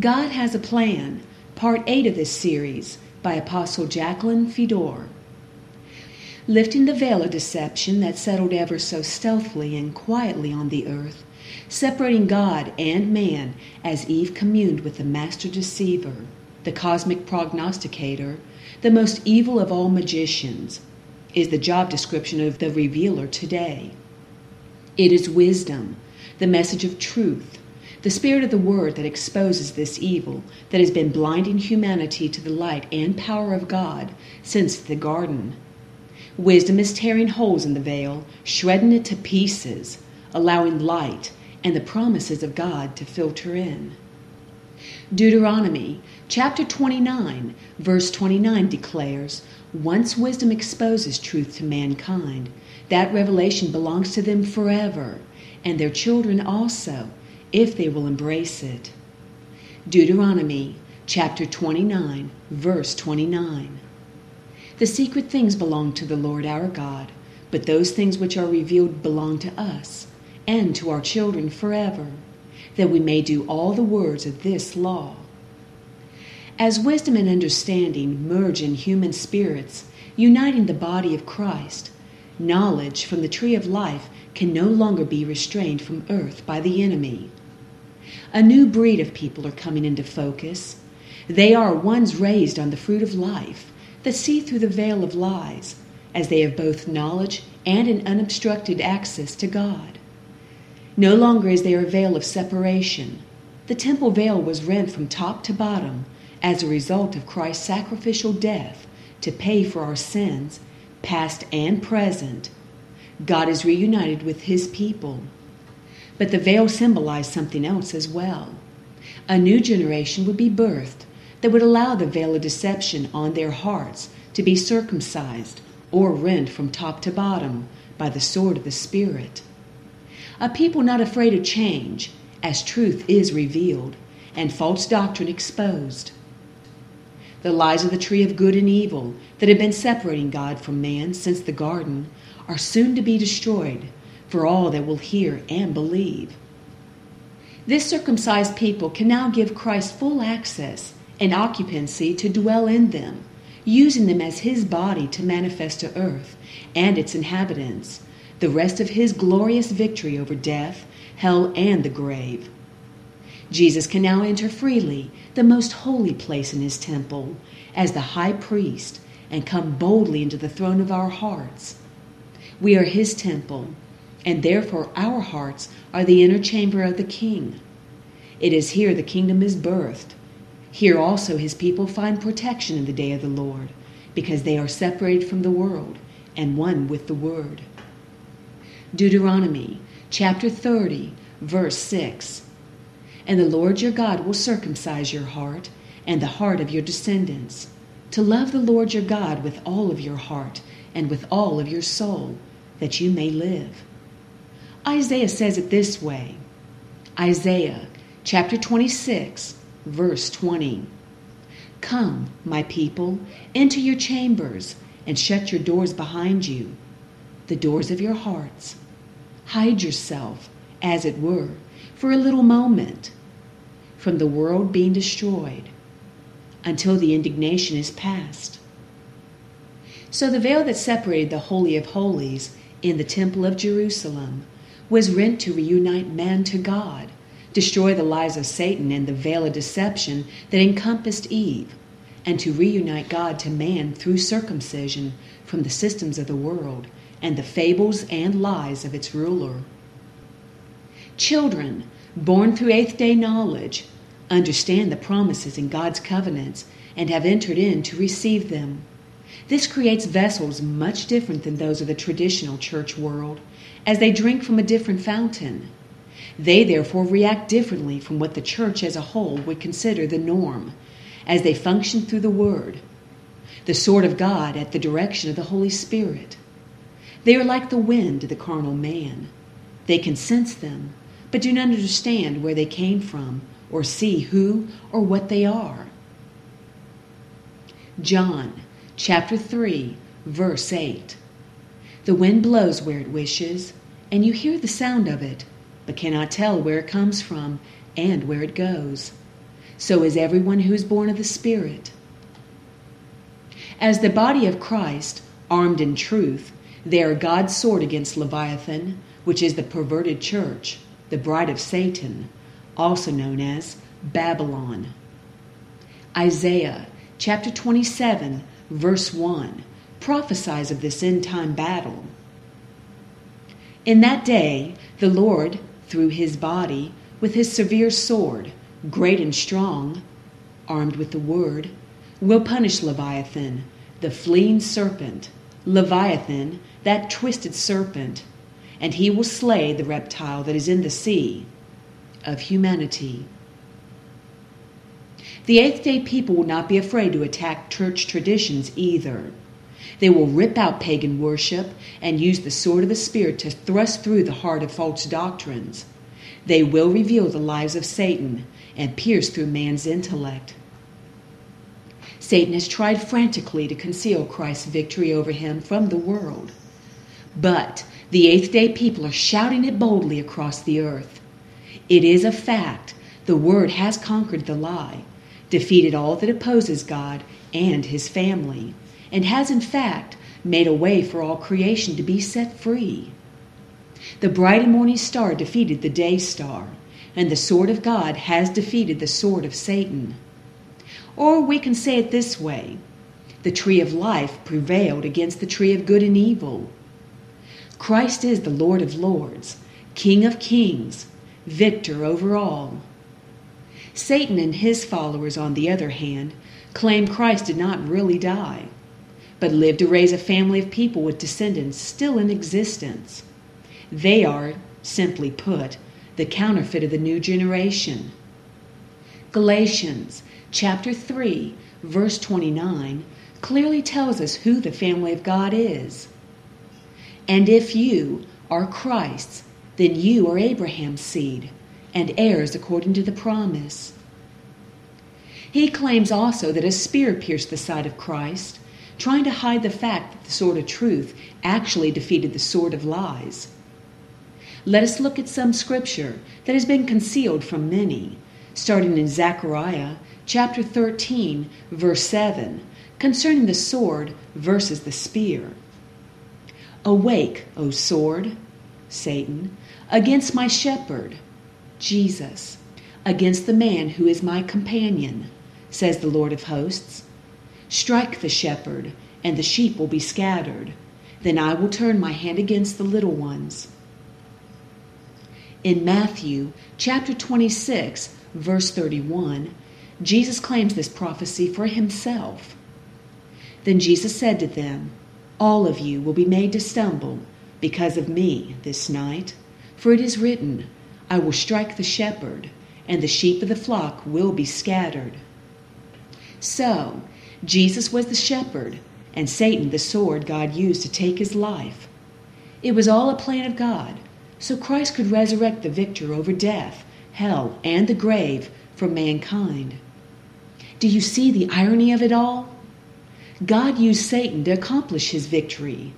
God Has a Plan, Part 8 of this series by Apostle Jacqueline Fedor. Lifting the veil of deception that settled ever so stealthily and quietly on the earth, separating God and man as Eve communed with the master deceiver, the cosmic prognosticator, the most evil of all magicians, is the job description of the revealer today. It is wisdom, the message of truth, the spirit of the word that exposes this evil that has been blinding humanity to the light and power of God since the garden. Wisdom is tearing holes in the veil, shredding it to pieces, allowing light and the promises of God to filter in. Deuteronomy chapter 29, verse 29 declares Once wisdom exposes truth to mankind, that revelation belongs to them forever, and their children also if they will embrace it. Deuteronomy chapter 29, verse 29. The secret things belong to the Lord our God, but those things which are revealed belong to us and to our children forever, that we may do all the words of this law. As wisdom and understanding merge in human spirits, uniting the body of Christ, knowledge from the tree of life can no longer be restrained from earth by the enemy. A new breed of people are coming into focus. They are ones raised on the fruit of life that see through the veil of lies, as they have both knowledge and an unobstructed access to God. No longer is there a veil of separation. The temple veil was rent from top to bottom as a result of Christ's sacrificial death to pay for our sins, past and present. God is reunited with his people. But the veil symbolized something else as well. A new generation would be birthed that would allow the veil of deception on their hearts to be circumcised or rent from top to bottom by the sword of the Spirit. A people not afraid of change as truth is revealed and false doctrine exposed. The lies of the tree of good and evil that have been separating God from man since the garden are soon to be destroyed for all that will hear and believe. This circumcised people can now give Christ full access and occupancy to dwell in them, using them as his body to manifest to earth and its inhabitants the rest of his glorious victory over death, hell, and the grave. Jesus can now enter freely the most holy place in his temple as the high priest and come boldly into the throne of our hearts. We are his temple and therefore our hearts are the inner chamber of the King. It is here the kingdom is birthed. Here also his people find protection in the day of the Lord, because they are separated from the world and one with the Word. Deuteronomy chapter 30, verse 6. And the Lord your God will circumcise your heart and the heart of your descendants, to love the Lord your God with all of your heart and with all of your soul, that you may live. Isaiah says it this way Isaiah chapter 26, verse 20. Come, my people, into your chambers and shut your doors behind you, the doors of your hearts. Hide yourself, as it were, for a little moment from the world being destroyed until the indignation is past. So the veil that separated the Holy of Holies in the Temple of Jerusalem was rent to reunite man to God, destroy the lies of Satan and the veil of deception that encompassed Eve, and to reunite God to man through circumcision from the systems of the world and the fables and lies of its ruler. Children, born through eighth day knowledge, understand the promises in God's covenants and have entered in to receive them. This creates vessels much different than those of the traditional church world as they drink from a different fountain. They therefore react differently from what the church as a whole would consider the norm, as they function through the Word, the sword of God at the direction of the Holy Spirit. They are like the wind to the carnal man. They can sense them, but do not understand where they came from or see who or what they are. John chapter 3, verse 8. The wind blows where it wishes, and you hear the sound of it, but cannot tell where it comes from and where it goes. so is everyone who is born of the Spirit. As the body of Christ, armed in truth, they are God's sword against Leviathan, which is the perverted church, the bride of Satan, also known as Babylon. Isaiah chapter 27, verse 1, prophesies of this end time battle. In that day, the Lord, through his body, with his severe sword, great and strong, armed with the word, will punish Leviathan, the fleeing serpent, Leviathan, that twisted serpent, and he will slay the reptile that is in the sea of humanity. The Eighth day people will not be afraid to attack church traditions either. They will rip out pagan worship and use the sword of the Spirit to thrust through the heart of false doctrines. They will reveal the lies of Satan and pierce through man's intellect. Satan has tried frantically to conceal Christ's victory over him from the world. But the eighth day people are shouting it boldly across the earth. It is a fact the Word has conquered the lie, defeated all that opposes God and His family, and has in fact made a way for all creation to be set free. The bright and morning star defeated the day star, and the sword of God has defeated the sword of Satan. Or we can say it this way the tree of life prevailed against the tree of good and evil. Christ is the Lord of lords, King of kings, victor over all. Satan and his followers, on the other hand, claim Christ did not really die, but lived to raise a family of people with descendants still in existence. They are, simply put, the counterfeit of the new generation. Galatians chapter 3, verse 29 clearly tells us who the family of God is. And if you are Christ's, then you are Abraham's seed and heirs according to the promise. He claims also that a spear pierced the side of Christ, trying to hide the fact that the sword of truth actually defeated the sword of lies. Let us look at some scripture that has been concealed from many, starting in Zechariah chapter 13, verse 7, concerning the sword versus the spear. Awake, O sword, Satan, against my shepherd, Jesus, against the man who is my companion, says the Lord of hosts. Strike the shepherd, and the sheep will be scattered. Then I will turn my hand against the little ones. In Matthew chapter 26, verse 31, Jesus claims this prophecy for himself. Then Jesus said to them, All of you will be made to stumble because of me this night. For it is written, I will strike the shepherd, and the sheep of the flock will be scattered. So, Jesus was the shepherd, and Satan the sword God used to take his life. It was all a plan of God, so Christ could resurrect the victor over death, hell, and the grave for mankind. Do you see the irony of it all? God used Satan to accomplish his victory.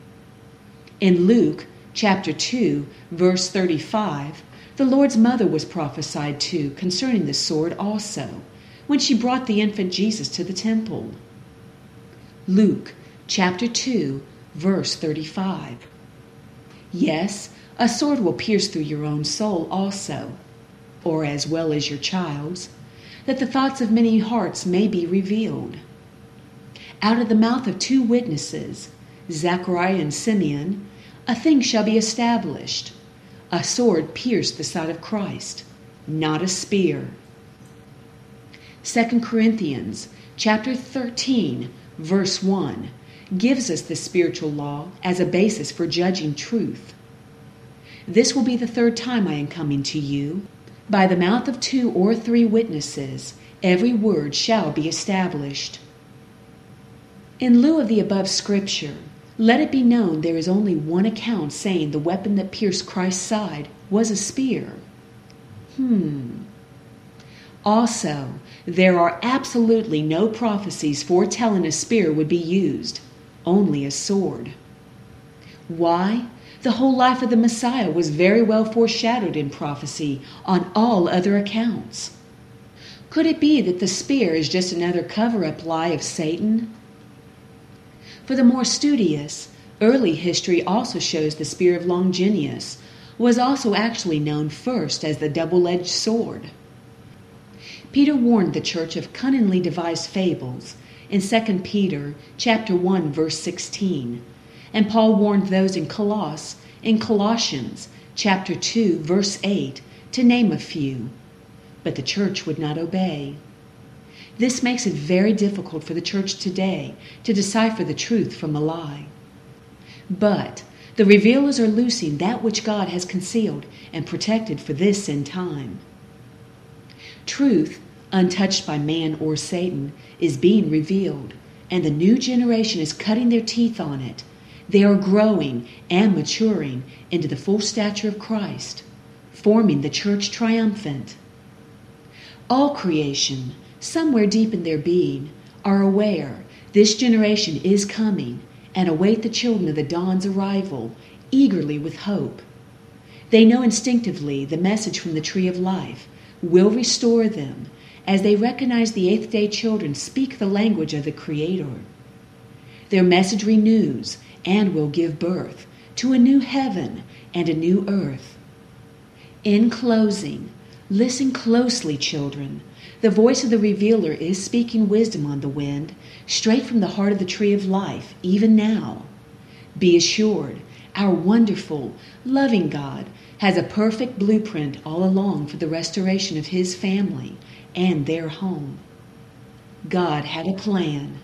In Luke chapter 2, verse 35, the Lord's mother was prophesied to concerning the sword also, when she brought the infant Jesus to the temple. Luke chapter 2, verse 35. Yes, a sword will pierce through your own soul also, or as well as your child's, that the thoughts of many hearts may be revealed. Out of the mouth of two witnesses, Zechariah and Simeon, a thing shall be established. A sword pierced the side of Christ, not a spear. 2 Corinthians chapter 13, verse 1 gives us the spiritual law as a basis for judging truth. This will be the third time I am coming to you. By the mouth of two or three witnesses, every word shall be established. In lieu of the above scripture, let it be known there is only one account saying the weapon that pierced Christ's side was a spear. Hmm. Also, there are absolutely no prophecies foretelling a spear would be used, only a sword. Why? The whole life of the Messiah was very well foreshadowed in prophecy on all other accounts. Could it be that the spear is just another cover up lie of Satan? For the more studious, early history also shows the spear of Longinus was also actually known first as the double edged sword. Peter warned the church of cunningly devised fables in 2 Peter chapter 1 verse 16, and Paul warned those in Coloss in Colossians chapter 2 verse 8 to name a few, but the church would not obey. This makes it very difficult for the church today to decipher the truth from a lie. But the revealers are loosing that which God has concealed and protected for this end time. Truth, untouched by man or Satan, is being revealed, and the new generation is cutting their teeth on it. They are growing and maturing into the full stature of Christ, forming the church triumphant. All creation, somewhere deep in their being, are aware this generation is coming and await the children of the dawn's arrival eagerly with hope. They know instinctively the message from the tree of life will restore them as they recognize the eighth day children speak the language of the Creator. Their message renews and will give birth to a new heaven and a new earth. In closing, listen closely, children. The voice of the revealer is speaking wisdom on the wind, straight from the heart of the tree of life, even now. Be assured, our wonderful, loving God has a perfect blueprint all along for the restoration of his family and their home. God had a plan